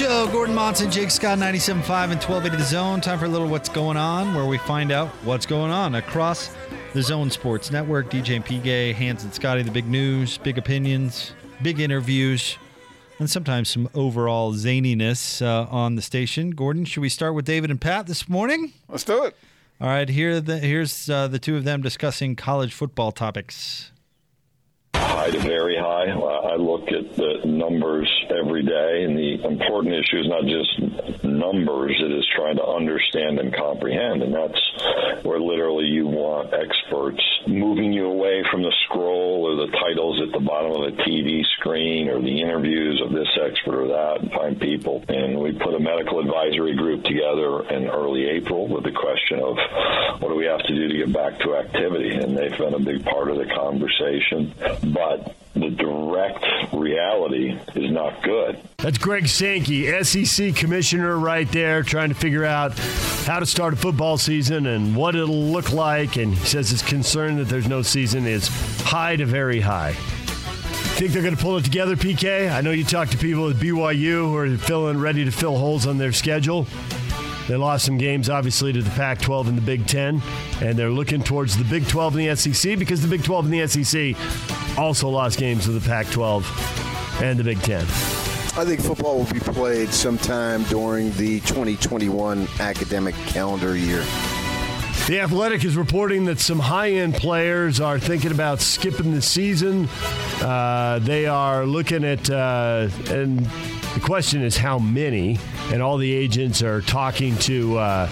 Show, Gordon Monson, Jake Scott, 97.5 and 1280 The Zone. Time for a little What's Going On, where we find out what's going on across the Zone Sports Network. DJ and PK, Hans and Scotty, the big news, big opinions, big interviews, and sometimes some overall zaniness uh, on the station. Gordon, should we start with David and Pat this morning? Let's do it. All right, here the, here's uh, the two of them discussing college football topics. high to very high. Look at the numbers every day, and the important issue is not just numbers, it is trying to understand and comprehend. And that's where literally you want experts moving you away from the scroll or the titles at the bottom of the TV screen or the interviews of this expert or that and find people. And we put a medical advisory group together in early April with the question of what do we have to do to get back to activity? And they've been a big part of the conversation. But the direct reality is not good. That's Greg Sankey, SEC commissioner, right there, trying to figure out how to start a football season and what it'll look like. And he says his concern that there's no season is high to very high. Think they're going to pull it together, PK? I know you talked to people at BYU who are filling ready to fill holes on their schedule. They lost some games, obviously, to the Pac 12 and the Big Ten, and they're looking towards the Big 12 and the SEC because the Big 12 and the SEC also lost games to the Pac 12 and the Big Ten. I think football will be played sometime during the 2021 academic calendar year. The Athletic is reporting that some high end players are thinking about skipping the season. Uh, they are looking at, uh, and the question is how many, and all the agents are talking to. Uh,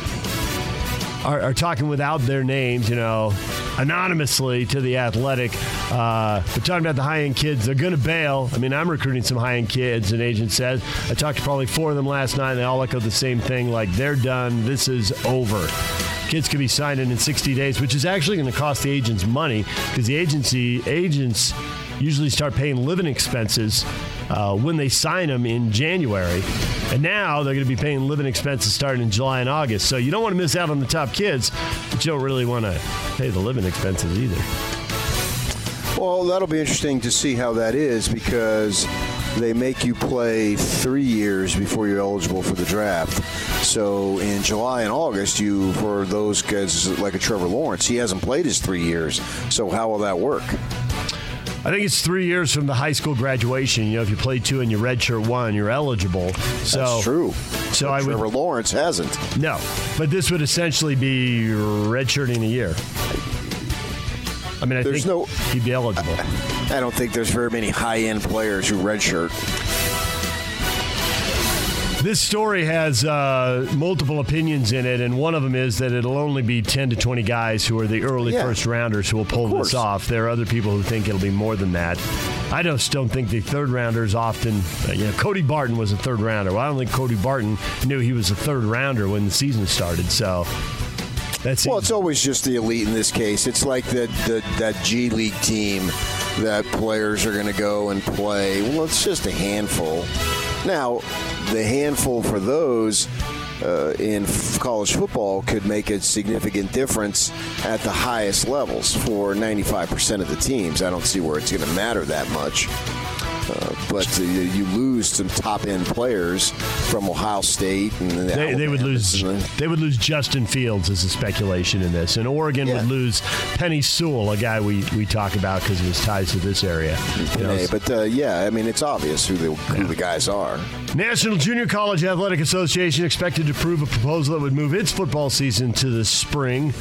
are, are talking without their names, you know, anonymously to the athletic. Uh, they're talking about the high end kids. They're going to bail. I mean, I'm recruiting some high end kids, an agent says. I talked to probably four of them last night, and they all echoed the same thing like, they're done. This is over. Kids could be signed in in 60 days, which is actually going to cost the agents money because the agency agents usually start paying living expenses uh, when they sign them in January. And now they're going to be paying living expenses starting in July and August. So you don't want to miss out on the top kids, but you don't really want to pay the living expenses either. Well, that'll be interesting to see how that is because they make you play three years before you're eligible for the draft. So in July and August, you for those guys like a Trevor Lawrence, he hasn't played his three years. So how will that work? I think it's three years from the high school graduation. You know, if you play two and you redshirt one, you're eligible. So That's true. So But I would Trevor Lawrence hasn't. no, but this would essentially be redshirting a year. I mean, I There's think no- he'd be eligible. I don't think there's very many high-end players who redshirt. This story has uh, multiple opinions in it, and one of them is that it'll only be 10 to 20 guys who are the early Yeah. first rounders who will pull course. this off. There are other people who think it'll be more than that. I just don't think the third rounders often, uh, you know, Cody Barton was a third rounder. Well, I don't think Cody Barton knew he was a third rounder when the season started, so that's Well, it's always just the elite in this case. It's like the, the that G League team that players are going to go and play. Well, it's just a handful. Now, the handful for those uh, in f- college football could make a significant difference at the highest levels for 95% of the teams. I don't see where it's going to matter that much. Uh, but uh, you, lose some top end players from Ohio State and They, they would lose. They would lose Justin Fields as a speculation in this, and Oregon Yeah. would lose Penei Sewell, a guy we, we talk about because of his ties to this area. You know, but uh, yeah, I mean it's obvious who the who the guys are. National Junior College Athletic Association expected to approve a proposal that would move its football season to the spring.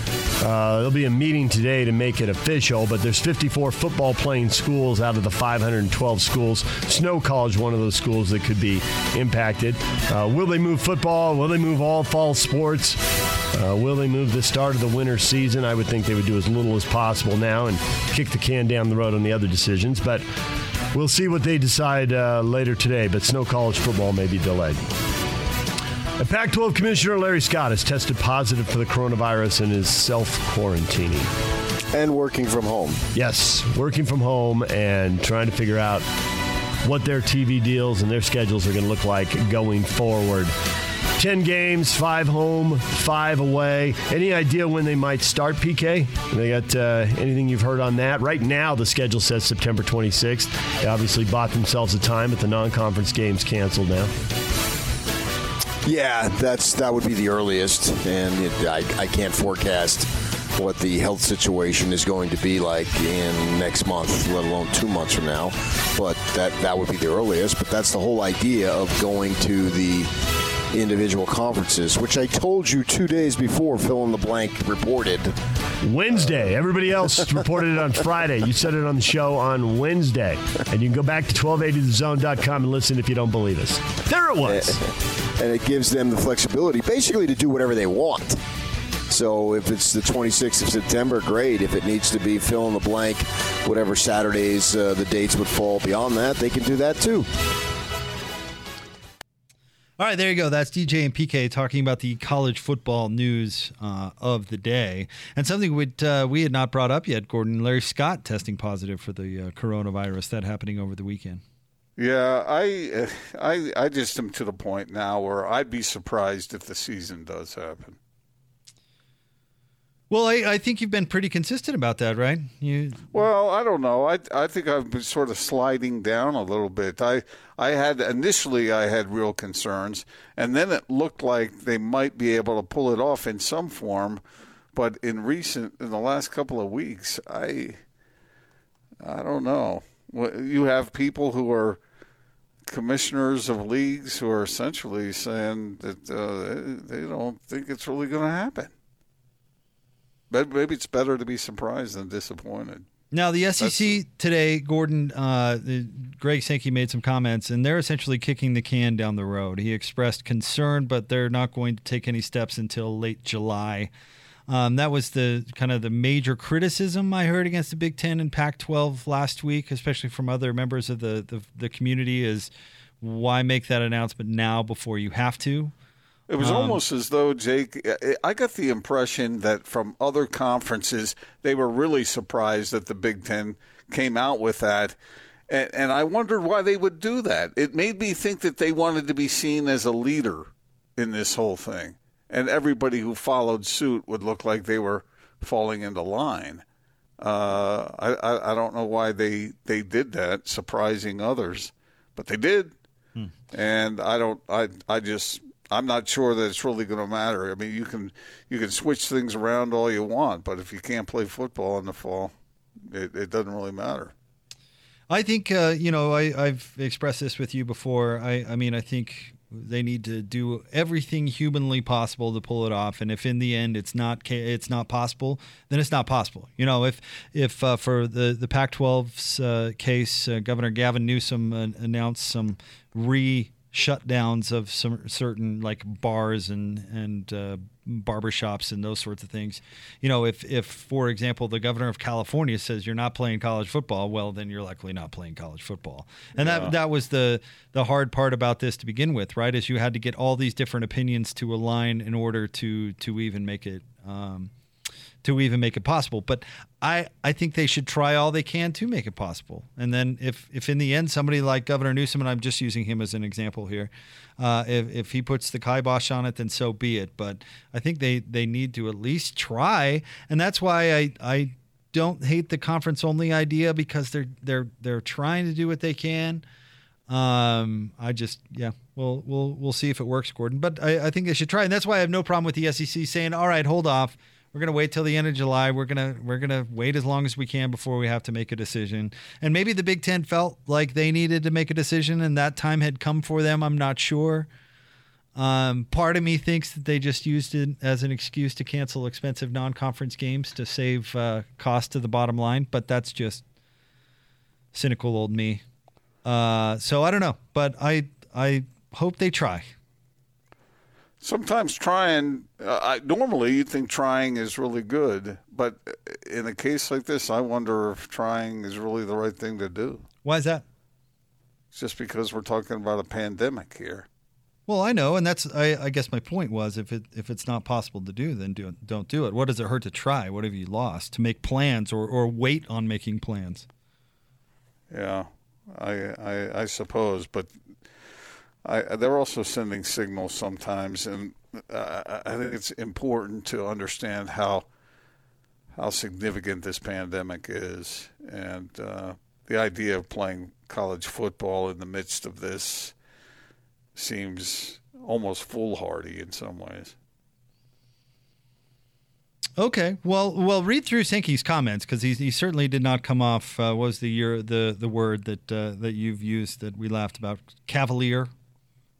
Uh, there'll be a meeting today to make it official, but there's 54 football playing schools out of the 512 schools. Snow College, one of those schools that could be impacted. Uh, will they move football? Will they move all fall sports? Uh, will they move the start of the winter season? I would think they would do as little as possible now and kick the can down the road on the other decisions. But we'll see what they decide uh, later today, but snow college football may be delayed. A Pac 12 Commissioner Larry Scott has tested positive for the coronavirus and is self quarantining. And working from home. Yes, working from home and trying to figure out what their TV deals and their schedules are going to look like going forward. 10 games, five home, five away. Any idea when they might start, PK? They got uh, anything you've heard on that? Right now, the schedule says September 26th. They obviously bought themselves a time, but the non conference games canceled now. Yeah, that's that would be the earliest, and it, I, I can't forecast what the health situation is going to be like in next month, let alone two months from now. But that that would be the earliest. But that's the whole idea of going to the individual conferences, which I told you two days before fill in the blank reported. Wednesday. Everybody else reported it on Friday. You said it on the show on Wednesday. And you can go back to 1280thezone.com and listen if you don't believe us. There it was. and it gives them the flexibility basically to do whatever they want. So if it's the 26th of September, great. If it needs to be fill in the blank, whatever Saturdays uh, the dates would fall beyond that, they can do that too. All right, there you go. That's DJ and PK talking about the college football news uh, of the day, and something we uh, we had not brought up yet. Gordon, Larry Scott testing positive for the uh, coronavirus. That happening over the weekend. Yeah, I, I, I just am to the point now where I'd be surprised if the season does happen. Well, I, I think you've been pretty consistent about that, right? You Well, I don't know. I I think I've been sort of sliding down a little bit. I I had initially I had real concerns, and then it looked like they might be able to pull it off in some form, but in recent in the last couple of weeks, I I don't know. You have people who are commissioners of leagues who are essentially saying that uh, they don't think it's really going to happen. But maybe it's better to be surprised than disappointed. Now, the SEC today, Gordon, uh, Greg Sankey made some comments, and they're essentially kicking the can down the road. He expressed concern, but they're not going to take any steps until late July. Um, that was the kind of the major criticism I heard against the Big Ten and Pac-12 last week, especially from other members of the the, the community. Is why make that announcement now before you have to? It was Um, almost as though Jake. I- got the impression that from other conferences, they were really surprised that the Big Ten came out with that, and, and I wondered why they would do that. It made me think that they wanted to be seen as a leader in this whole thing, and everybody who followed suit would look like they were falling into line. Uh, I, I I don't know why they they did that, surprising others, but they did and I don't. I I just I'm not sure that it's really going to matter. I mean, you can you can switch things around all you want, but if you can't play football in the fall, it, it doesn't really matter. I think uh, you know I, I've expressed this with you before. I, I mean I think they need to do everything humanly possible to pull it off. And if in the end it's not it's not possible, then it's not possible. You know, if if uh, for the the Pac-12's uh, case, uh, Governor Gavin Newsom announced some re shutdowns of some certain like bars and and uh, barbershops and those sorts of things. You know, if if for example the governor of California says you're not playing college football, well then you're likely not playing college football. And that that was the the hard part about this to begin with, right? Is you had to get all these different opinions to align in order to to even make it um, to even make it possible. But I, I think they should try all they can to make it possible. And then if, if in the end somebody like Governor Newsom, and I'm just using him as an example here, uh, if, if he puts the kibosh on it, then so be it. But I think they, they need to at least try. And that's why I, I don't hate the conference only idea because they're they're they're trying to do what they can. Um, I just yeah, we'll we'll we'll see if it works, Gordon. But I, I think they should try, and that's why I have no problem with the SEC saying, "All right, hold off. We're gonna wait till the end of July. We're gonna we're gonna wait as long as we can before we have to make a decision." And maybe the Big Ten felt like they needed to make a decision, and that time had come for them. I'm not sure. Um, part of me thinks that they just used it as an excuse to cancel expensive non-conference games to save uh, cost to the bottom line, but that's just cynical old me. Uh, so I don't know, but I I hope they try. Sometimes trying, uh, I, normally you'd think trying is really good, but in a case like this, I wonder if trying is really the right thing to do. Why is that? just because we're talking about a pandemic here. Well, I know, and that's I, I guess my point was if it if it's not possible to do, then do, don't do it. What does it hurt to try? What have you lost to make plans or, or wait on making plans? Yeah, I I, I suppose, but I, they're also sending signals sometimes, and uh, I think it's important to understand how how significant this pandemic is, and uh, the idea of playing college football in the midst of this seems almost foolhardy in some ways. Okay, well, well, read through Sankey's comments because he, he certainly did not come off. Uh, was the year the the word that uh, that you've used that we laughed about cavalier?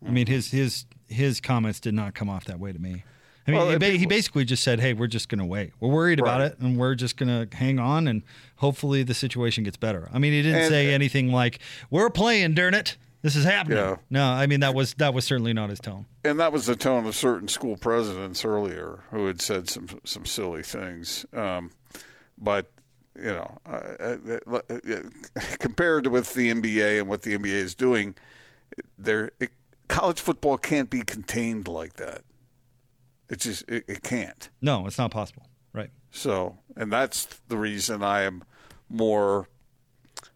I mean, his his his comments did not come off that way to me. I mean, Well, he, ba- he basically just said, "Hey, we're just going to wait. We're worried about it, and we're just going to hang on, and hopefully the situation gets better." I mean, he didn't And- say anything like, "We're playing, darn it, this is happening." Yeah. No, I mean that was that was certainly not his tone. and that was the tone of certain school presidents earlier who had said some some silly things. Um, but you know, uh, uh, uh, compared with the NBA and what the NBA is doing, there it, college football can't be contained like that. It just it, it can't. No, it's not possible. Right. So, and that's the reason I am more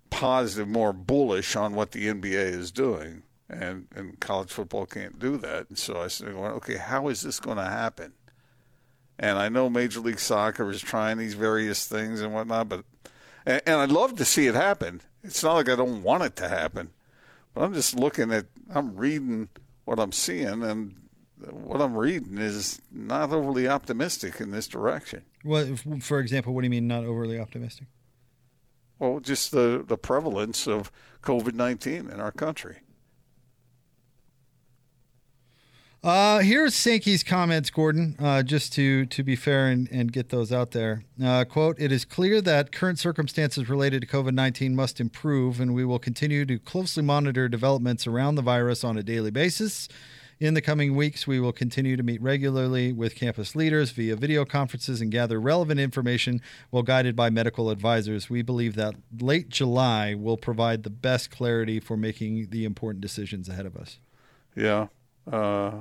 positive, more bullish on what the NBA is doing, and and college football can't do that. And so I said, well, okay, how is this going to happen? And I know Major League Soccer is trying these various things and whatnot, but and, and I'd love to see it happen. It's not like I don't want it to happen, but I'm just looking at, I'm reading what I'm seeing, and what I'm reading is not overly optimistic in this direction. Well, if- for example, what do you mean not overly optimistic? Well, just the, the prevalence of COVID 19 in our country. Uh, here's Sankey's comments, Gordon, uh, just to, to be fair and, and get those out there. Uh, quote, it is clear that current circumstances related to COVID 19 must improve, and we will continue to closely monitor developments around the virus on a daily basis. In the coming weeks, we will continue to meet regularly with campus leaders via video conferences and gather relevant information while guided by medical advisors. We believe that late July will provide the best clarity for making the important decisions ahead of us. Yeah. Uh,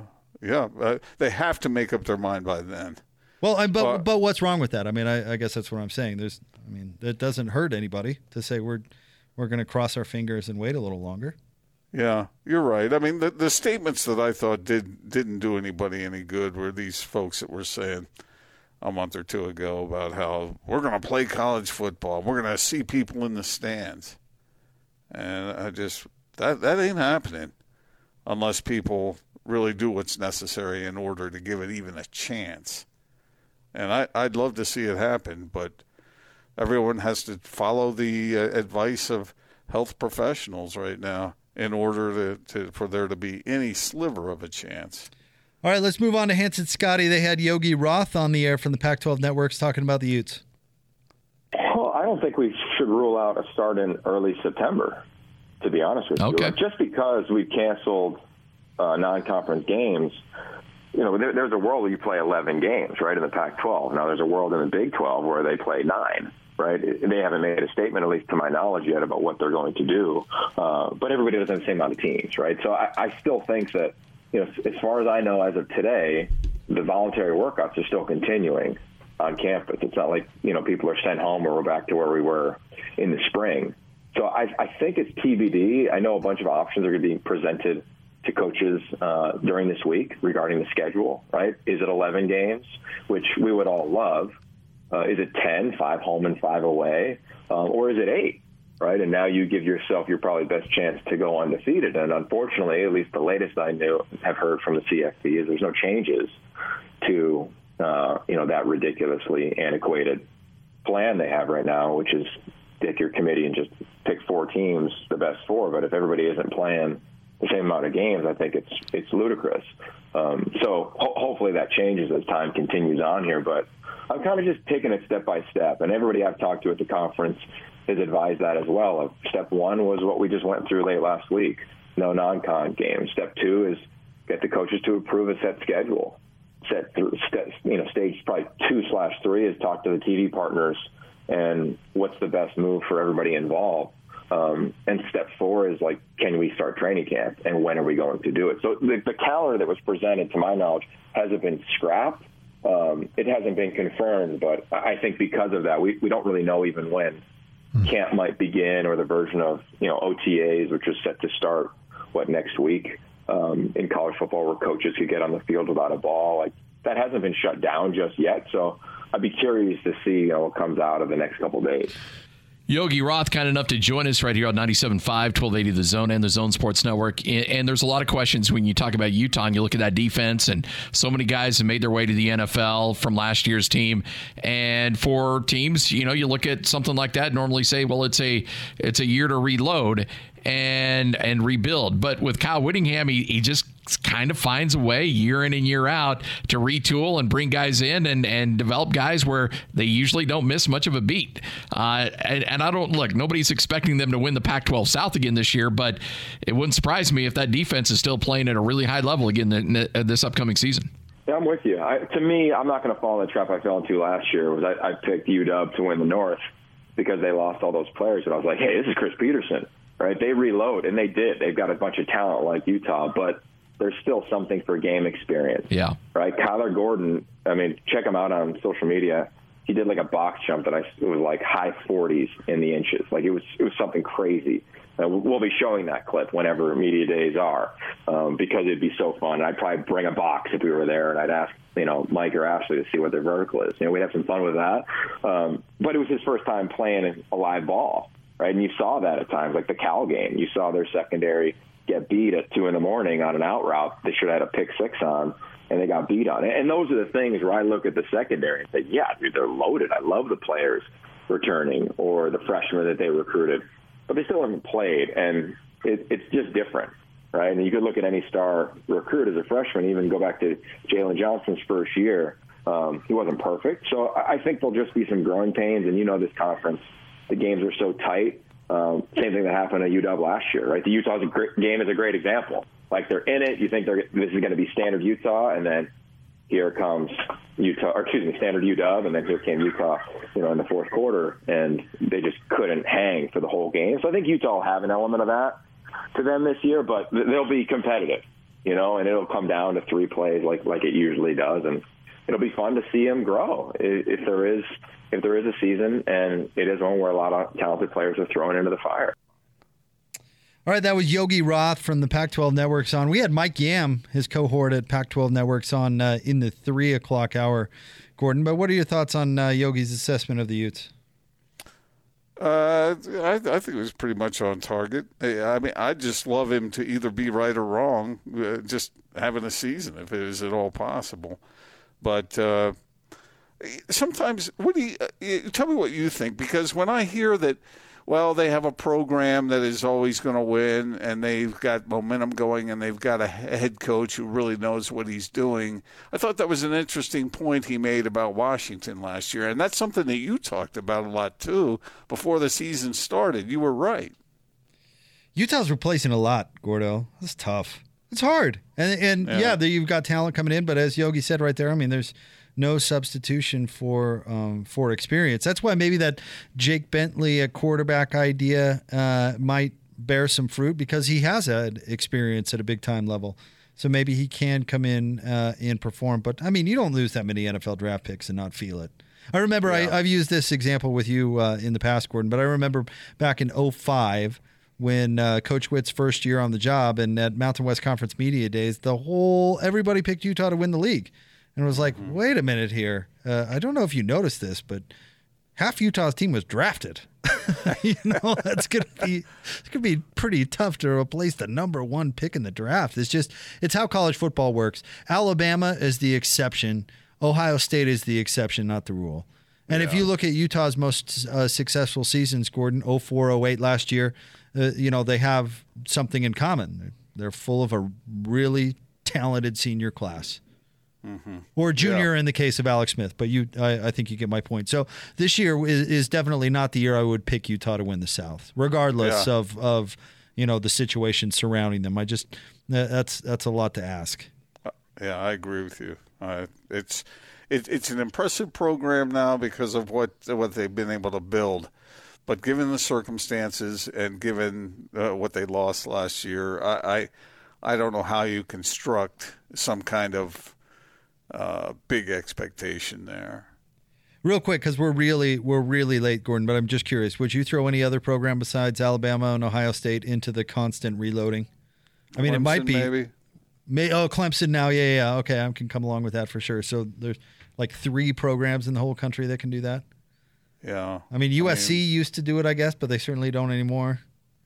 yeah. Uh, they have to make up their mind by then. Well, I, but but what's wrong with that? I mean, I, I guess that's what I'm saying. There's, I mean, it doesn't hurt anybody to say we're we're going to cross our fingers and wait a little longer. Yeah, you're right. I mean, the, the statements that I thought did, didn't do anybody any good were these folks that were saying a month or two ago about how we're going to play college football. We're going to see people in the stands. And I just, that, that ain't happening unless people really do what's necessary in order to give it even a chance. And I, I'd love to see it happen, but everyone has to follow the uh, advice of health professionals right now in order to, to for there to be any sliver of a chance. All right, let's move on to Hans and Scotty. They had Yogi Roth on the air from the Pac-12 networks talking about the Utes. Well, I don't think we should rule out a start in early September, to be honest with Okay. you. Just because we've canceled uh, non-conference games, you know, there, there's a world where you play 11 games, right, in the Pac-12. Now, there's a world in the Big 12 where they play nine, right? They haven't made a statement, at least to my knowledge, yet about what they're going to do. Uh, but everybody doesn't have the same amount of teams, right? So I, I still think that, you know, as far as I know, as of today, the voluntary workouts are still continuing on campus. It's not like you know people are sent home or we're back to where we were in the spring. So I, I think it's TBD. I know a bunch of options are going to be presented to coaches uh, during this week regarding the schedule. Right? Is it 11 games, which we would all love? Uh, is it 10, five home and five away, um, or is it eight? Right, and now you give yourself your probably best chance to go undefeated. And unfortunately, at least the latest I knew have heard from the CFP is there's no changes to uh, you know that ridiculously antiquated plan they have right now, which is pick your committee and just pick four teams, the best four. But if everybody isn't playing the same amount of games, I think it's it's ludicrous. Um, so ho- hopefully that changes as time continues on here. But I'm kind of just taking it step by step, and everybody I've talked to at the conference has advised that as well. Step one was what we just went through late last week: no non-con games. Step two is get the coaches to approve a set schedule set through, st- you know, stage probably two slash three is talk to the TV partners and what's the best move for everybody involved. Um, and step four is like, can we start training camp, and when are we going to do it? So the, the calendar that was presented, to my knowledge, hasn't been scrapped. Um, it hasn't been confirmed, but I think because of that, we, we don't really know even when camp might begin or the version of you know OTAs, which is set to start what next week um, in college football, where coaches could get on the field without a ball. Like that hasn't been shut down just yet. So I'd be curious to see you know, what comes out of the next couple days. Yogi Roth, kind enough to join us right here on 97.5, 1280 The Zone and the Zone Sports Network. And there's a lot of questions when you talk about Utah and you look at that defense, and so many guys have made their way to the NFL from last year's team. And for teams, you know, you look at something like that, normally say, well, it's a it's a year to reload and and rebuild. But with Kyle Whittingham, he, he just kind of finds a way year in and year out to retool and bring guys in and, and develop guys where they usually don't miss much of a beat. Uh, and, and I don't look, nobody's expecting them to win the Pac 12 South again this year, but it wouldn't surprise me if that defense is still playing at a really high level again this upcoming season. Yeah, I'm with you. I, to me, I'm not going to fall in the trap I fell into last year. Was I, I picked UW to win the North because they lost all those players, and I was like, hey, this is Chris Petersen, right? They reload, and they did. They've got a bunch of talent like Utah, but there's still something for game experience. Yeah. Right. Kyler Gordon. I mean, check him out on social media. He did like a box jump that I it was like high 40s in the inches. Like it was it was something crazy. We'll be showing that clip whenever media days are um, because it'd be so fun. I'd probably bring a box if we were there, and I'd ask you know Mike or Ashley to see what their vertical is. You know, we'd have some fun with that. Um, but it was his first time playing a live ball, right? And you saw that at times, like the Cal game. You saw their secondary get beat at two in the morning on an out route they should have had a pick six on and they got beat on it. And those are the things where I look at the secondary and say, yeah, dude, they're loaded. I love the players returning or the freshmen that they recruited, but they still haven't played. And it, it's just different, right? And you could look at any star recruit as a freshman, even go back to Jaylon Johnson's first year. Um, he wasn't perfect. So I think there'll just be some growing pains. And you know, this conference, the games are so tight um, same thing that happened at UW last year, right? The great, game is a great example. Like they're in it, you think they're this is going to be standard Utah, and then here comes Utah, or excuse me, standard UW, and then here came Utah, you know, in the fourth quarter, and they just couldn't hang for the whole game. So I think Utah will have an element of that to them this year, but they'll be competitive, you know, and it'll come down to three plays like like it usually does, and it'll be fun to see him grow if there is if there is a season, and it is one where a lot of talented players are thrown into the fire. All right, that was Yogi Roth from the Pac 12 Networks on. We had Mike Yam, his cohort at Pac 12 Networks, on uh, in the three o'clock hour, Gordon. But what are your thoughts on uh, Yogi's assessment of the Utes? Uh, I, I, think it was pretty much on target. I mean, I just love him to either be right or wrong, uh, just having a season if it is at all possible. But uh, sometimes, what do you uh, tell me what you think? Because when I hear that, well, they have a program that is always going to win, and they've got momentum going, and they've got a head coach who really knows what he's doing. I thought that was an interesting point he made about Washington last year, and that's something that you talked about a lot too before the season started. You were right. Utah's replacing a lot, Gordo. That's tough. It's hard, and and yeah, yeah you've got talent coming in, but as Yogi said right there, I mean, there's no substitution for um, for experience. That's why maybe that Jake Bentley a quarterback idea uh, might bear some fruit because he has had experience at a big time level. So maybe he can come in uh, and perform. But I mean, you don't lose that many NFL draft picks and not feel it. I remember yeah. I, have used this example with you uh, in the past, Gordon, but I remember back in 05 when uh, Coach Whitt's first year on the job and at Mountain West Conference Media Days, the whole everybody picked Utah to win the league, and it was like, mm-hmm. wait a minute here, uh, I don't know if you noticed this, but half Utah's team was drafted. you know, that's gonna be it's gonna be pretty tough to replace the number one pick in the draft. It's just it's how college football works. Alabama is the exception. Ohio State is the exception, not the rule. And yeah. if you look at Utah's most uh, successful seasons, Gordon, 04, 08 last year, uh, you know, they have something in common. They're full of a really talented senior class. Mm-hmm. Or junior yeah. in the case of Alex Smith, but you, I, I, think you get my point. So this year is, is, definitely not the year I would pick Utah to win the South, regardless yeah. of of you know the situation surrounding them. I just that's that's a lot to ask. Uh, yeah, I agree with you. Uh, it's it, it's an impressive program now because of what what they've been able to build But given the circumstances and given uh, what they lost last year, I, I I don't know how you construct some kind of uh, big expectation there. Real quick, because we're really we're really late, Gordon. But I'm just curious: would you throw any other program besides Alabama and Ohio State into the constant reloading? I mean, it might be maybe. May, oh, Clemson now. Yeah, yeah, yeah. Okay, I can come along with that for sure. So there's like three programs in the whole country that can do that. Yeah. I mean, USC used to do it, I guess, but they certainly don't anymore.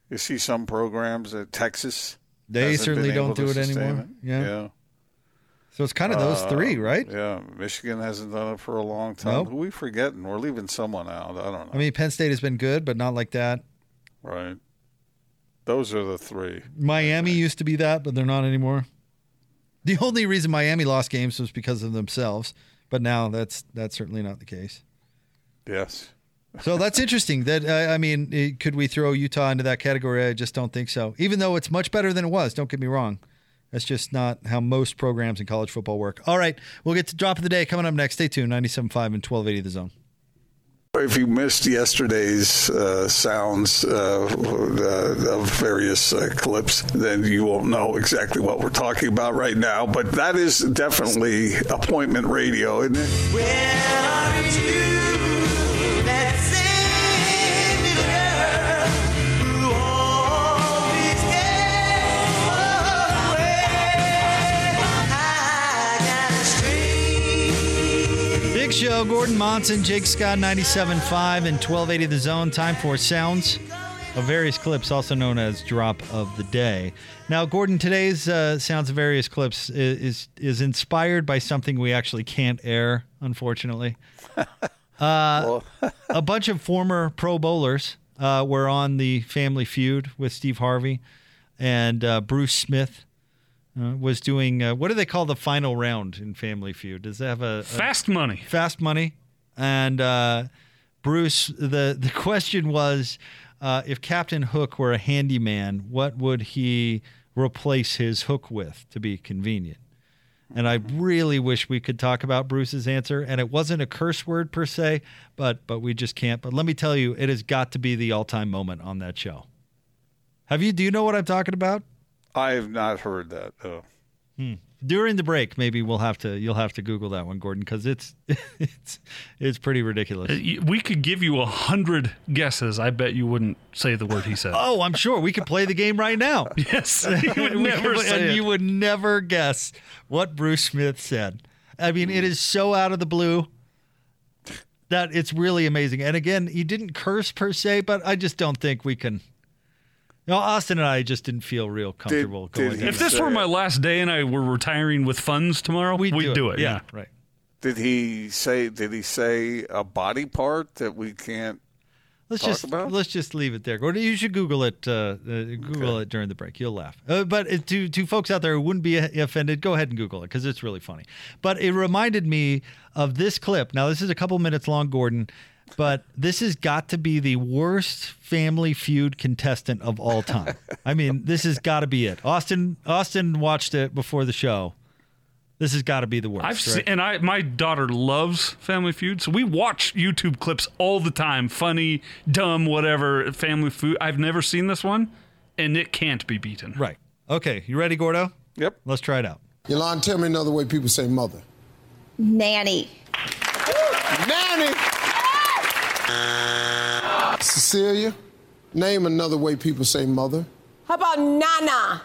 You see some programs at Texas. They certainly don't do it anymore. it. Yeah. Yeah. So it's kind of those Uh, three, right? Yeah. Michigan hasn't done it for a long time. Nope. Who we forgetting? We're leaving someone out. I don't know. I mean, Penn State has been good, but not like that. right. Those are the three. Miami used to be that, but they're not anymore. The only reason Miami lost games was because of themselves, but now that's that's certainly not the case. Yes. So that's interesting. That uh, I mean, eh, could we throw Utah into that category? I just don't think so. Even though it's much better than it was. Don't get me wrong. That's just not how most programs in college football work. All right, we'll get to drop of the day coming up next. Stay tuned. 97.5 and 1280 The Zone. If you missed yesterday's uh, sounds uh, uh, of various uh, clips, then you won't know exactly what we're talking about right now. But that is definitely appointment radio, isn't it? Show. Gordon Monson, Jake Scott, 97.5 and 1280 The Zone. Time for sounds of various clips, also known as drop of the day. Now, Gordon, today's uh, sounds of various clips is is inspired by something we actually can't air, unfortunately. Uh, a bunch of former Pro Bowlers uh, were on the Family Feud with Steve Harvey, and uh, Bruce Smith uh, was doing uh, what do they call the final round in Family Feud? Does that have a, a Fast money. fast money? And uh, Bruce, the the question was, uh, if Captain Hook were a handyman, what would he replace his hook with to be convenient? And I really wish we could talk about Bruce's answer. And it wasn't a curse word per se, but but we just can't. But let me tell you, it has got to be the all time moment on that show. Have you? Do you know what I'm talking about? I have not heard that. though. During the break, maybe we'll have to. You'll have to Google that one, Gordon, because it's it's it's pretty ridiculous. Uh, We could give you a hundred guesses. I bet you wouldn't say the word he said. Oh, I'm sure we could play the game right now. yes, you would never could- say and it. you would never guess what Bruce Smith said. I mean, it is so out of the blue that it's really amazing. And again, he didn't curse per se, but I just don't think we can. No, Austin and I just didn't feel real comfortable did going. he- if this were my last day and I were retiring with funds tomorrow, we'd, do, it. Yeah. right. Did he say? Did he say a body part that we can't? Let's talk just about? let's just leave it there. Gordon, you should Google it. Uh, uh, Google it during the break. You'll laugh. Uh, but uh, to to folks out there who wouldn't be offended, go ahead and Google it because it's really funny. But it reminded me of this clip. Now this is a couple minutes long, Gordon. But this has got to be the worst Family Feud contestant of all time. I mean, this has got to be it. Austin Austin watched it before the show. This has got to be the worst. I've right? seen, and I my daughter loves Family Feud, so we watch YouTube clips all the time. Funny, dumb, whatever. Family Feud. I've never seen this one, and it can't be beaten. right. Okay, you ready, Gordo? Yep. Let's try it out. Yolanda, tell me another way people say mother. Nanny. Nanny! Cecilia, name another way people say mother. How about Nana?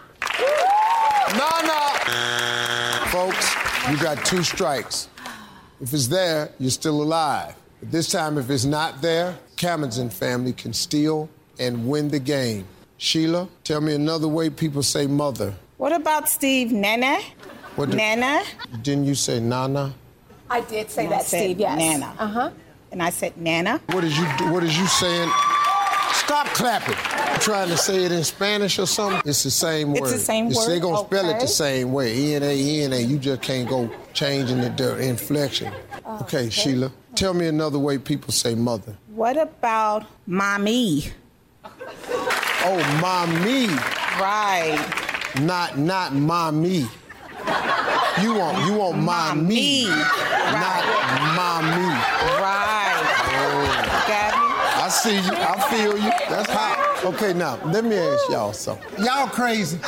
Nana! Folks, you got two strikes. If it's there, you're still alive. But this time, if it's not there, Kamadin family can steal and win the game. Sheila, tell me another way people say mother. What about Steve Nana? What the- Nana? Didn't you say Nana? I did say I that, Steve. Yes. Nana. Uh huh. And I said, Nana. What is you What is you saying? Stop clapping. You trying to say it in Spanish or something? It's the same word. It's the same It's- word? gonna spell it the same way. E N A E N A. You just can't go changing the, the inflection. Oh, okay, Sheila. Tell me another way people say mother. What about mommy? Oh, mommy. Right. Not not mommy. You want you want mommy. Mommy. Not mommy. Right. See you. I feel you. That's hot. Okay, now let me ask y'all something. Y'all crazy? y'all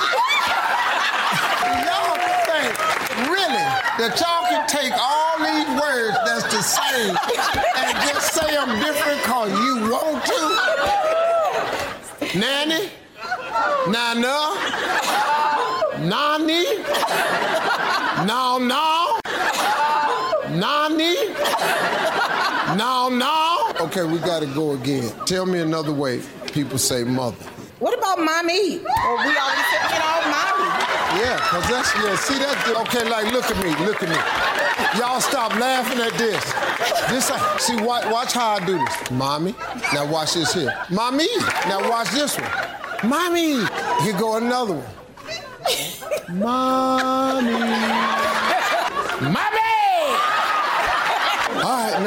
think really that y'all can take all these words that's the same and just say them different cause you want to? Nanny, Nana, Nani, No No, Nani, No No. Okay, we gotta go again. Tell me another way people say mother. What about mommy? Or we already said, you know, mommy. Yeah, cause that's yeah. See that's okay. Like, look at me, look at me. Y'all stop laughing at this. This uh, see, watch, watch how I do this. Mommy, now watch this here. Mommy, now watch this one. Mommy, here go another one. Mommy, mommy. All right,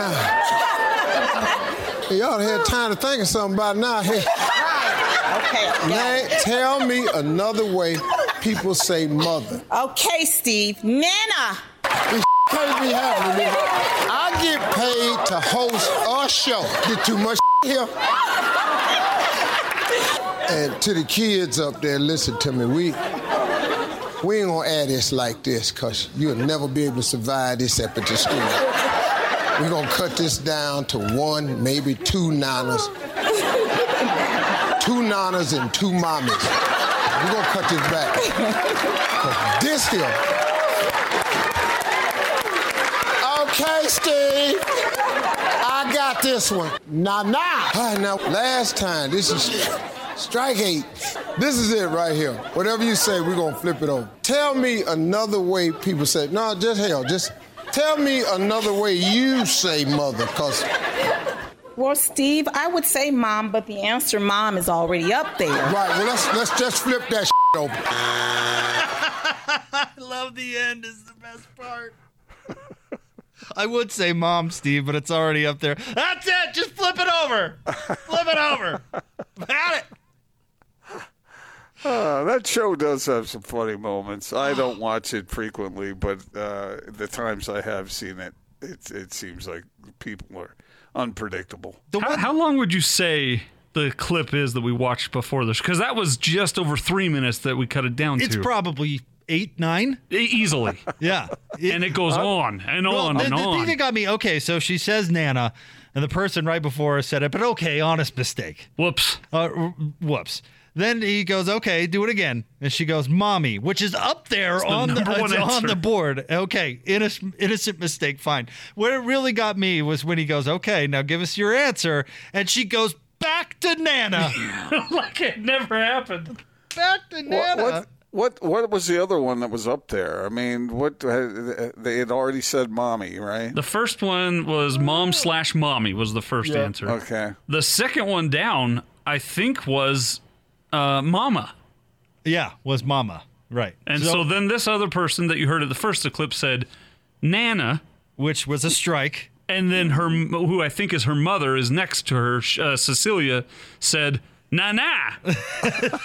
now. Y'all had time to think of something about now. Here. Okay. Now, tell me another way people say mother. Okay, Steve. Nana. This can't be happening. I get paid to host a show. Did too much here. And to the kids up there, listen to me. We we ain't gonna add this like this, cause you'll never be able to survive this at the school. We're gonna cut this down to one, maybe two nanas. Two nanas and two mommies. We're gonna cut this back. This here Okay, Steve. I got this one. Nah, nah. Right, now, last time, this is strike eight. This is it right here. Whatever you say, we're to flip it over. Tell me another way people say, no, just hell, just tell me another way you say mother, because Well, Steve, I would say mom, but the answer mom is already up there. Right, well, let's, let's just flip that over. I love the end is the best part. I would say mom, Steve, but it's already up there. That's it. Just flip it over. Flip it over. Had it. Uh, that show does have some funny moments. I don't watch it frequently, but uh, the times I have seen it, it, it seems like people are unpredictable. How, how long would you say the clip is that we watched before this? Because that was just over three minutes that we cut it down to It's to. probably eight, nine. E- easily. Yeah. and it goes on and Well, on the, and the on. thing that got me, okay, so she says Nana, and the person right before her said it, but okay, honest mistake. Whoops. Uh, r- whoops. Then he goes, okay, do it again. And she goes, mommy, which is up there the on the, number it's on the board. Okay, innocent, innocent mistake, fine. Where it really got me was when he goes, okay, now give us your answer. And she goes, back to Nana. like it never happened. back to Nana. what what what was the other one that was up there? I mean, what uh, they had already said, "Mommy," right? The first one was mom slash mommy was the first answer. Okay. The second one down, I think, was uh, mama. Yeah, was mama. Right. And so, then this other person that you heard at the first eclipse said Nana, which was a strike. And then her, who I think is her mother, is next to her. Uh, Cecilia said Nana.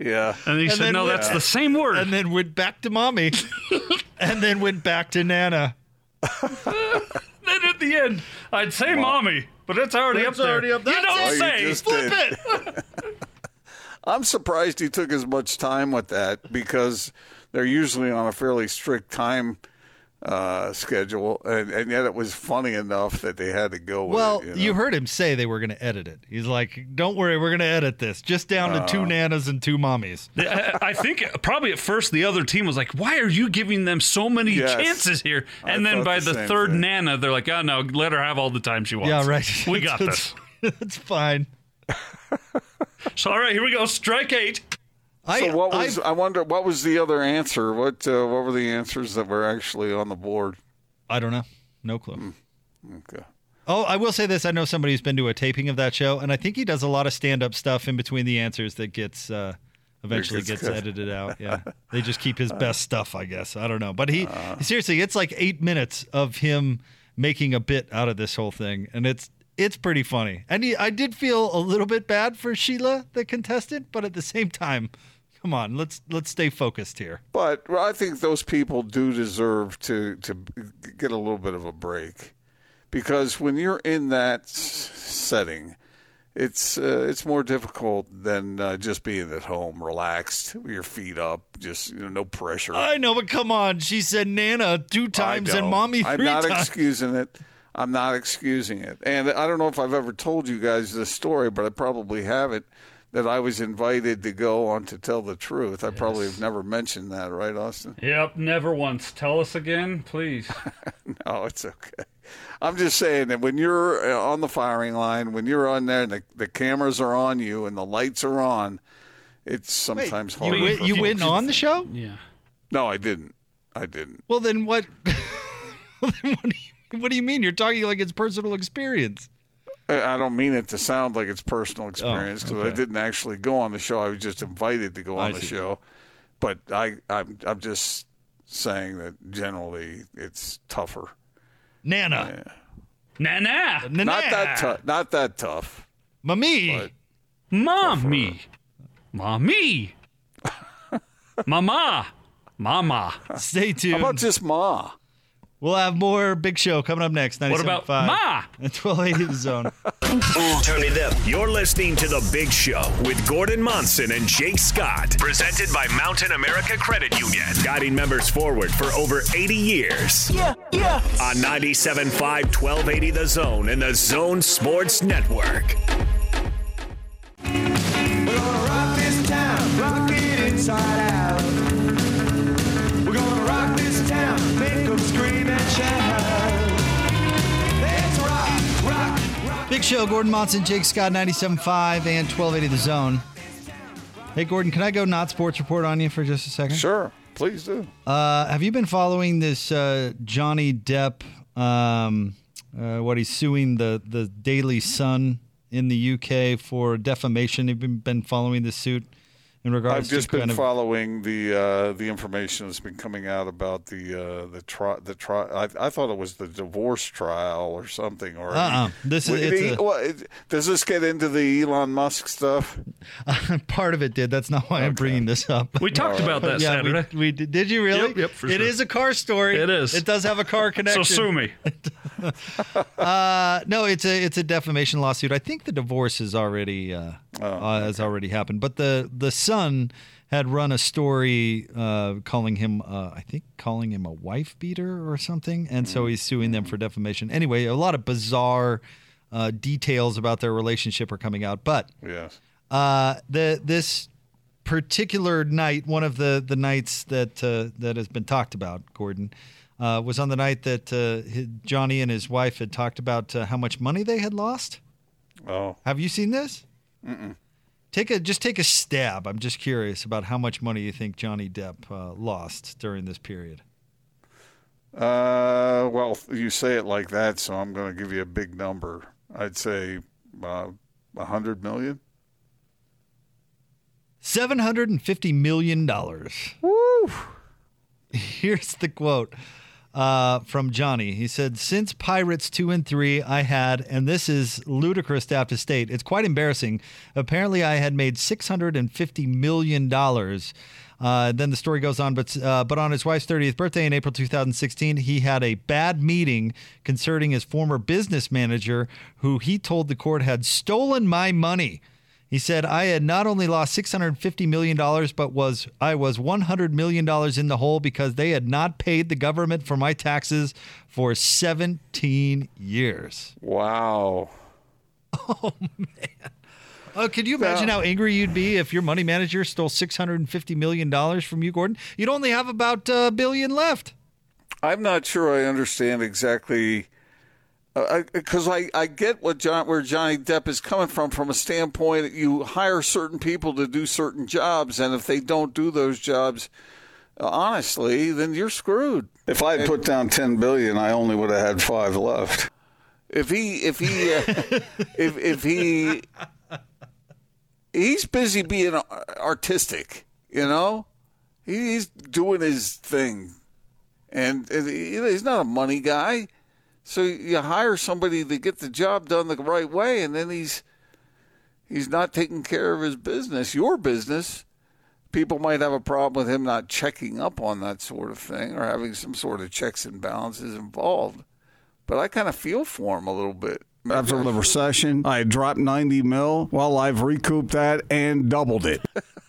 Yeah. And he And said, then no, went- that's the same word. And then went back to mommy. and then went back to Nana. then at the end, I'd say mommy, but it's already It's up there. already up- You that's don't it. Oh, say. you Flip did. it. I'm surprised he took as much time with that because they're usually on a fairly strict time uh, schedule, and, and yet it was funny enough that they had to go with Well, it. you, You heard him say they were going to edit it. He's like, "Don't worry, we're going to edit this just down to two nanas and two mommies." I I think probably at first the other team was like, "Why are you giving them so many Yes. chances here?" I And then by the the third thing. Nana, they're like, "Oh no, let her have all the time she wants." Yeah, right. We got this. It's fine. So all right, here we go. Strike eight. I, so what was? I, I, wonder what was the other answer? What uh, what were the answers that were actually on the board? I don't know. No clue. Hmm. Okay. Oh, I will say this: I know somebody who's been to a taping of that show, and I think he does a lot of stand-up stuff in between the answers that gets uh, eventually gets gets edited out. Yeah, they just keep his best stuff, I guess. I don't know, but he Uh. seriously, it's like eight minutes of him making a bit out of this whole thing, and it's it's pretty funny. And he, I did feel a little bit bad for Sheila, the contestant, but at the same time, come on, let's let's stay focused here. But I think those people do deserve to to get a little bit of a break because when you're in that setting, it's uh, it's more difficult than uh, just being at home, relaxed, with your feet up, just you know, no pressure. I know, but come on. She said Nana two times and mommy 3 I'm not times. excusing it. I'm not excusing it. And I don't know if I've ever told you guys this story, but I probably haven't. That I was invited to go on to tell the truth. I probably have never mentioned that, right, Austin? Yep, never once. Tell us again, please. No, it's okay. I'm just saying that when you're uh, on the firing line, when you're on there and the, the cameras are on you and the lights are on, it's sometimes you hard. went, you went on the show? Yeah. No, I didn't. I didn't. Well, then what? well, then what, do you, what do you mean? You're talking like it's personal experience. I I don't mean it to sound like it's personal oh, experience because I Oh, okay. didn't actually go on the show. I was just invited to go on I the see. show. But I, I'm, I'm just saying that generally it's tougher. Nana. Nana. Nana. Not that tough. Not that tough. Mommy. Mommy. Mommy. Mama. Mama. Stay tuned. How about just ma? We'll have more Big Show coming up next. What about 97.5 Ma? At 1280 The Zone. Turn it up. You're listening to The Big Show with Gordon Monson and Jake Scott. Presented by Mountain America Credit Union. Guiding members forward for over 80 years. Yeah, yeah. On 97.5, 1280 The Zone and The Zone Sports Network. We're gonna rock this town, rock it inside out. Big Show, Gordon Monson, Jake Scott, 97.5 and 1280 The Zone. Hey, Gordon, can I go not sports report on you for just a second? Sure, please do. Uh, have you been following this uh, Johnny Depp? Um, uh, what he's suing the the Daily Sun in the UK for defamation. Have you been, been following the suit in regards I've just to been kind of following the uh, the information that's been coming out about the uh, the tri- the tri- I, I thought it was the divorce trial or something. Or Uh-uh. This is- Wait, it's the- a- well, it- does this get into the Elon Musk stuff? part of it did. That's not why I'm bringing this up. We talked about that yeah, Saturday. We, did. Did you really? Yep, yep, for It sure. is a car story. It is. It does have a car connection. So sue me. Uh, no, it's a it's a defamation lawsuit. I think the divorce is already uh, Oh, uh, has already happened. But the the Sun had run a story uh, calling him uh, I think calling him a wife beater or something, and so he's suing them for defamation. Anyway, a lot of bizarre uh, details about their relationship are coming out, but Yes. uh, the this particular night, one of the the nights that uh, that has been talked about, Gordon, uh, was on the night that uh, Johnny and his wife had talked about uh, how much money they had lost. Oh. Have you seen this? Mm-mm. Take a just take a stab. I'm just curious about how much money you think Johnny Depp uh, lost during this period. Uh, well, you say it like that, so I'm going to give you a big number. I'd say uh, a hundred million. Seven hundred and fifty million dollars. Woo! Here's the quote uh, from Johnny. He said, Since Pirates 2 and 3, I had, and this is ludicrous to have to state, it's quite embarrassing. Apparently, I had made $650 million. Uh, then the story goes on, but uh, but on his wife's 30th birthday in April 2016, he had a bad meeting concerning his former business manager, who he told the court had stolen my money. He said, I had not only lost $650 million, but was I was $100 million in the hole because they had not paid the government for my taxes for 17 years. Wow. Oh, man. Oh, could you imagine how angry you'd be if your money manager stole $650 million from you, Gordon? You'd only have about a billion left. I'm not sure I understand exactly because I, I, get what John where Johnny Depp is coming from from a standpoint that you hire certain people to do certain jobs, and if they don't do those jobs uh, honestly, then you're screwed. If I put down ten billion, I only would have had five left. If he if he uh, if if he he's busy being artistic, you know, he's doing his thing, and, and he's not a money guy. So you hire somebody to get the job done the right way, and then he's he's not taking care of his business, your business. People might have a problem with him not checking up on that sort of thing or having some sort of checks and balances involved. but I kind of feel for him a little bit. After the recession, I dropped 90 mil. Well, I've recouped that and doubled it.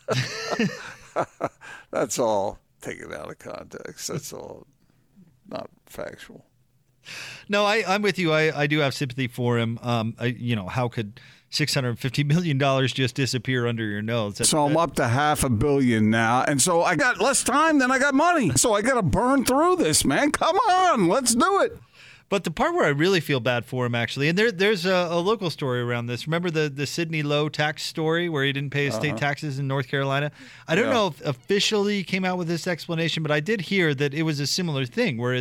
That's all taken out of context. That's all not factual. No, I, I'm with you. I, I do have sympathy for him. Um, I, you know, how could six hundred fifty million dollars just disappear under your nose? That- So I'm up to half a billion now, and so I got less time than I got money. So I got to burn through this, man. Come on, let's do it. But the part where I really feel bad for him, actually, and there, there's a, a local story around this. Remember the the Sidney Lowe tax story where he didn't pay his state Uh-huh. taxes in North Carolina? I don't Yeah. know if officially came out with this explanation, but I did hear that it was a similar thing, where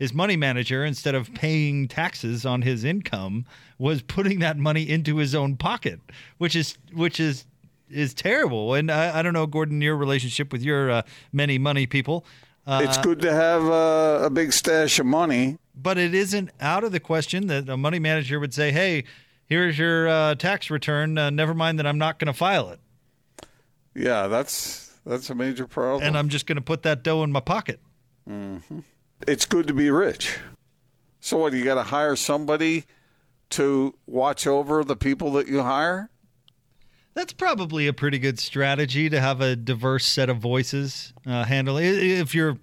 his money manager, instead of paying taxes on his income, was putting that money into his own pocket, which is which is is terrible. And I, I don't know, Gordon, your relationship with your uh, many money people. Uh, it's good to have uh, a big stash of money. but it isn't out of the question that a money manager would say, "Hey, here's your uh, tax return. Uh, never mind that I'm not going to file it, Yeah, that's that's a major problem. and I'm just going to put that dough in my pocket." hmm It's good to be rich. So what? You got to hire somebody to watch over the people that you hire. That's probably a pretty good strategy to have a diverse set of voices uh, handle i- if your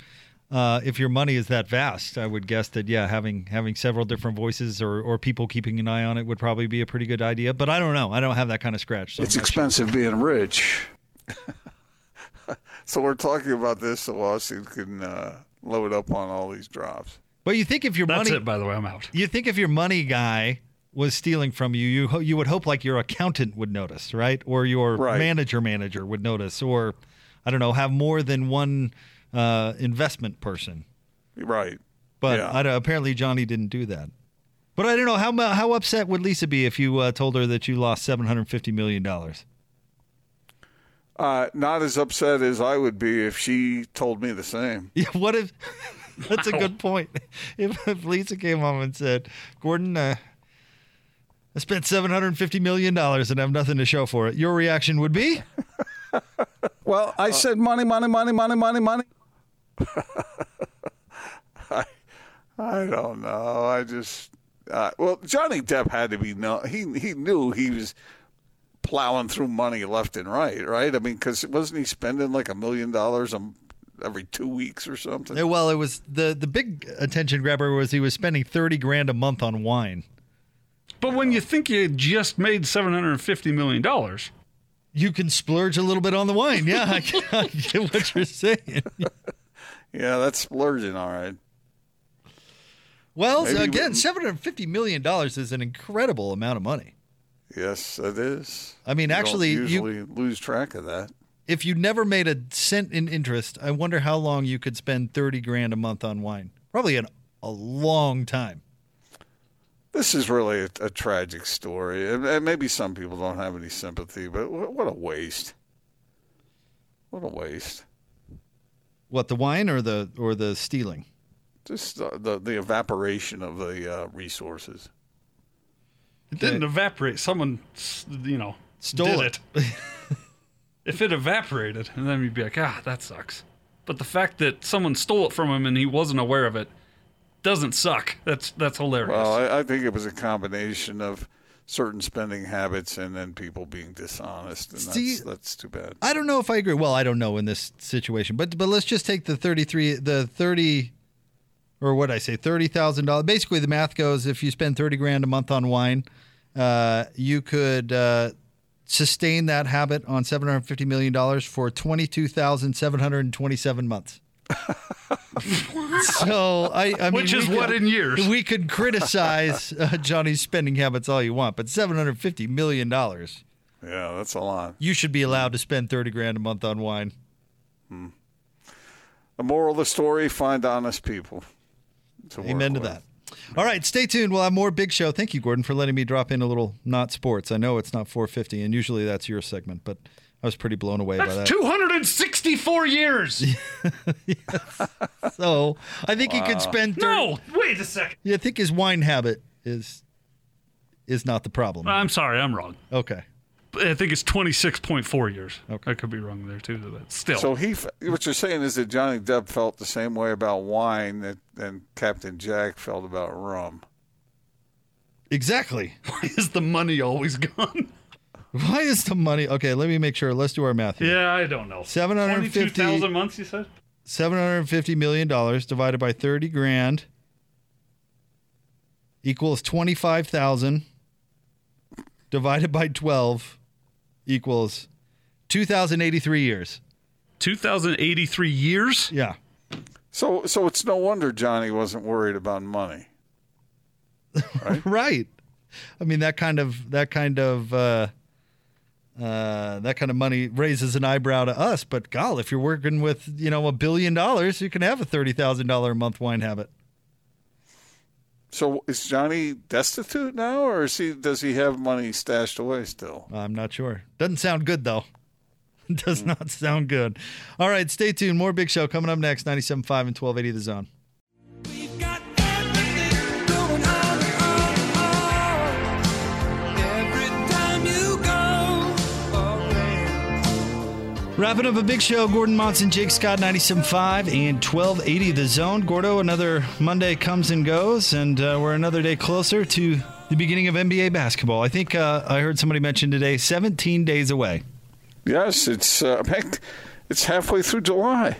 uh, if your money is that vast. I would guess that yeah, having having several different voices or, or people keeping an eye on it would probably be a pretty good idea. But I don't know. I don't have that kind of scratch. So it's I'm sure. expensive being rich. so we're talking about this so Austin can uh, load up on all these drops. But you think if your That's money it, by the way. I'm out. You think if your money guy was stealing from you, you ho- you would hope like your accountant would notice, right? Or your Right. manager manager would notice, or I don't know, have more than one uh, investment person. Right. But Yeah. I apparently Johnny didn't do that. But I don't know how how upset would Lisa be if you uh, told her that you lost seven hundred fifty million dollars. Uh, not as upset as I would be if she told me the same. Yeah, what if? That's a good point. If, if Lisa came home and said, "Gordon, uh, I spent seven hundred fifty million dollars and have nothing to show for it," your reaction would be, Well, I said money, money, money, money, money, money. I, I don't know. I just uh, well, Johnny Depp had to be know he he knew he was plowing through money left and right, right? I mean, because wasn't he spending like a million dollars a- every two weeks or something? "Eh, "Well, it was the the big attention grabber was he was spending thirty grand a month on wine." But when you think you just made seven hundred and fifty million dollars, you can splurge a little bit on the wine. Yeah, I, I get what you're saying. Yeah, that's splurging, all right. Well, Maybe again, seven hundred fifty million dollars is an incredible amount of money. Yes, it is. I mean, You actually, you- usually lose track of that. If you never made a cent in interest, I wonder how long you could spend thirty grand a month on wine. Probably an, a long time. This is really a, a tragic story, and, and maybe some people don't have any sympathy, but what, what a waste! What a waste! What the wine or the or the stealing? Just uh, the the evaporation of the uh, resources. It didn't evaporate. Someone, you know, Stole did it. if it evaporated, and then you'd be like, ah, that sucks. But the fact that someone stole it from him and he wasn't aware of it doesn't suck. That's that's hilarious. Well, I, I think it was a combination of certain spending habits and then people being dishonest, and See- that's that's too bad. I don't know if I agree. Well, I don't know in this situation, but but let's just take the thirty three, the thirty, or what I say, thirty thousand dollars. Basically, the math goes: if you spend thirty grand a month on wine, uh, you could uh, sustain that habit on seven hundred fifty million dollars for twenty two thousand seven hundred twenty seven months. so I, I mean, Which is what could- in years? we could criticize uh, Johnny's spending habits all you want, but seven hundred fifty million dollars Yeah, that's a lot. you should be allowed to spend 30 grand a month on wine. The moral of the story: find honest people. To work Amen to with. that. All right, stay tuned. We'll have more big show. Thank you, Gordon, for letting me drop in a little not sports. I know it's not 450, and usually that's your segment, but I was pretty blown away by that. 264 years. So I think he could spend. 30, no, wait a second. Yeah, I think his wine habit is is not the problem. I'm sorry, I'm wrong. Okay. I think it's 26.4 years. I could be wrong there too, but still. So he, what you're saying is that Johnny Depp felt the same way about wine that and Captain Jack felt about rum. Exactly. Why is the money always gone? Why is the money? Okay, let me make sure. Let's do our math here. Yeah, I don't know. 750 22,000 months, you said? Seven hundred fifty million dollars divided by thirty grand equals twenty five thousand. Divided by twelve equals two thousand eighty three years. 2,083 years? Yeah. So, so it's no wonder Johnny wasn't worried about money. right. right. I mean that kind of that kind of uh, uh, that kind of money raises an eyebrow to us. But golly, if you're working with you know a billion dollars, you can have a thirty thousand dollar a month wine habit. So is Johnny destitute now, or is he? Does he have money stashed away still? I'm not sure. Doesn't sound good though. Does hmm. not sound good. All right, stay tuned. More Big Show coming up next. 97.5 and 1280 The Zone. Wrapping up a big show, Gordon Monson, Jake Scott, 97.5 and 1280 The Zone. Gordo, another Monday comes and goes, and uh, we're another day closer to the beginning of NBA basketball. I think uh, I heard somebody mention today 17 days away. Yes, it's uh, it's halfway through July.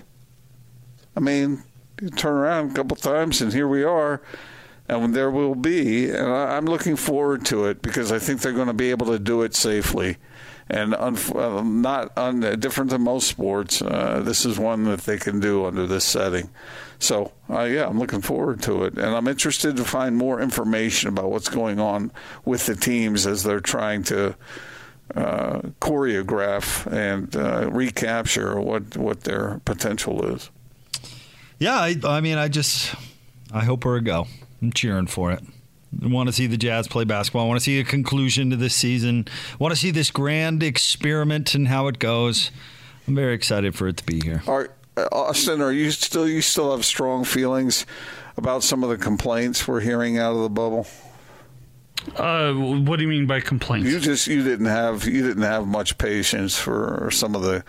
I mean, you turn around a couple times, and here we are, and there will be. And I, I'm looking forward to it because I think they're going to be able to do it safely, and unf- uh, not un- different than most sports. Uh, this is one that they can do under this setting. So, uh, yeah, I'm looking forward to it, and I'm interested to find more information about what's going on with the teams as they're trying to uh, choreograph and uh, recapture what what their potential is. Yeah, I, I mean, I just, I hope we're a go. I'm cheering for it. I want to see the Jazz play basketball. I want to see a conclusion to this season. I want to see this grand experiment and how it goes. I'm very excited for it to be here. Are, uh, Austin, are you still you still have strong feelings about some of the complaints we're hearing out of the bubble? Uh, what do you mean by complaints? You just you didn't have you didn't have much patience for some of the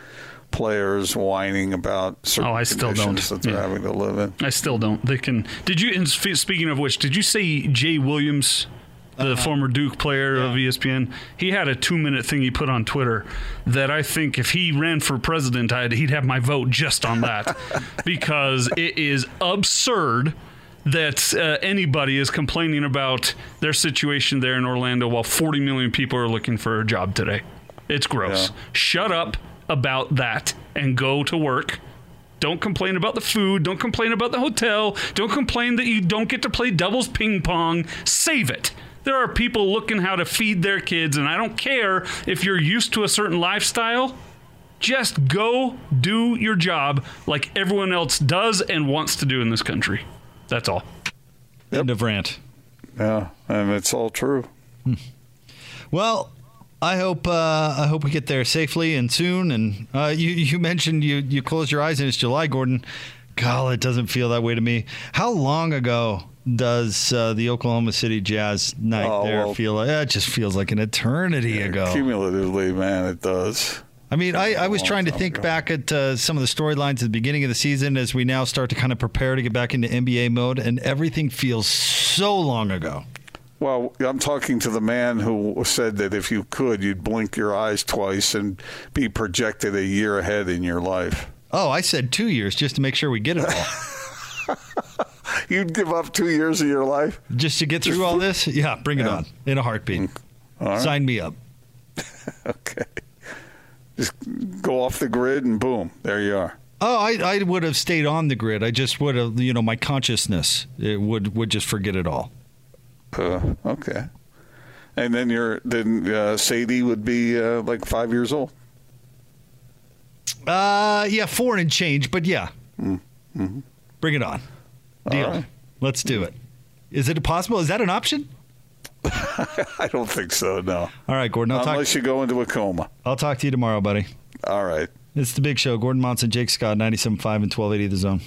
players whining about certain Oh, I still don't. conditions that they're Yeah. having to live in. I still don't. They can. Did you? And speaking of which, did you say Jay Williams, the former Duke player of E ESPN? He had a two-minute thing he put on Twitter that I think if he ran for president, I'd, he'd have my vote just on that because it is absurd that uh, anybody is complaining about their situation there in Orlando while 40 million people are looking for a job today. It's gross. Shut up about that and go to work. Don't complain about the food. Don't complain about the hotel. Don't complain that you don't get to play doubles ping pong. Save it. There are people looking how to feed their kids, and I don't care if you're used to a certain lifestyle. Just go do your job like everyone else does and wants to do in this country. That's all. End of rant. Yeah, and it's all true. Hmm. Well, I hope uh, I hope we get there safely and soon. And uh, you you mentioned you you close your eyes and it's July, Gordon. God, it doesn't feel that way to me. How long ago does uh, the Oklahoma City Jazz night Oh, there well- feel? Like? It just feels like an eternity ago. Cumulatively, man, it does. I mean, I, I was trying to think ago. back at uh, some of the storylines at the beginning of the season as we now start to kind of prepare to get back into NBA mode, and everything feels so long ago. Well, I'm talking to the man who said that if you could, you'd blink your eyes twice and be projected a year ahead in your life. Oh, I said two years just to make sure we get it all. You'd give up two years of your life? just to get through all this? Yeah, bring it Yeah. on in a heartbeat. Mm. All right. Sign me up. Okay. Just go off the grid and boom, there you are. Oh, I, I would have stayed on the grid. I just would have, you know, my consciousness it would would just forget it all. Uh, okay. And then you're then uh, Sadie would be uh, like five years old. Uh, yeah, four and change, but yeah, bring it on. Deal. right. Let's do it. Is it possible? Is that an option? I don't think so. No, All right, Gordon. I'll talk. unless you go into a coma. I'll talk to you tomorrow, buddy. All right. It's the big show. Gordon Monson, Jake Scott, 97.5 and 1280 The Zone.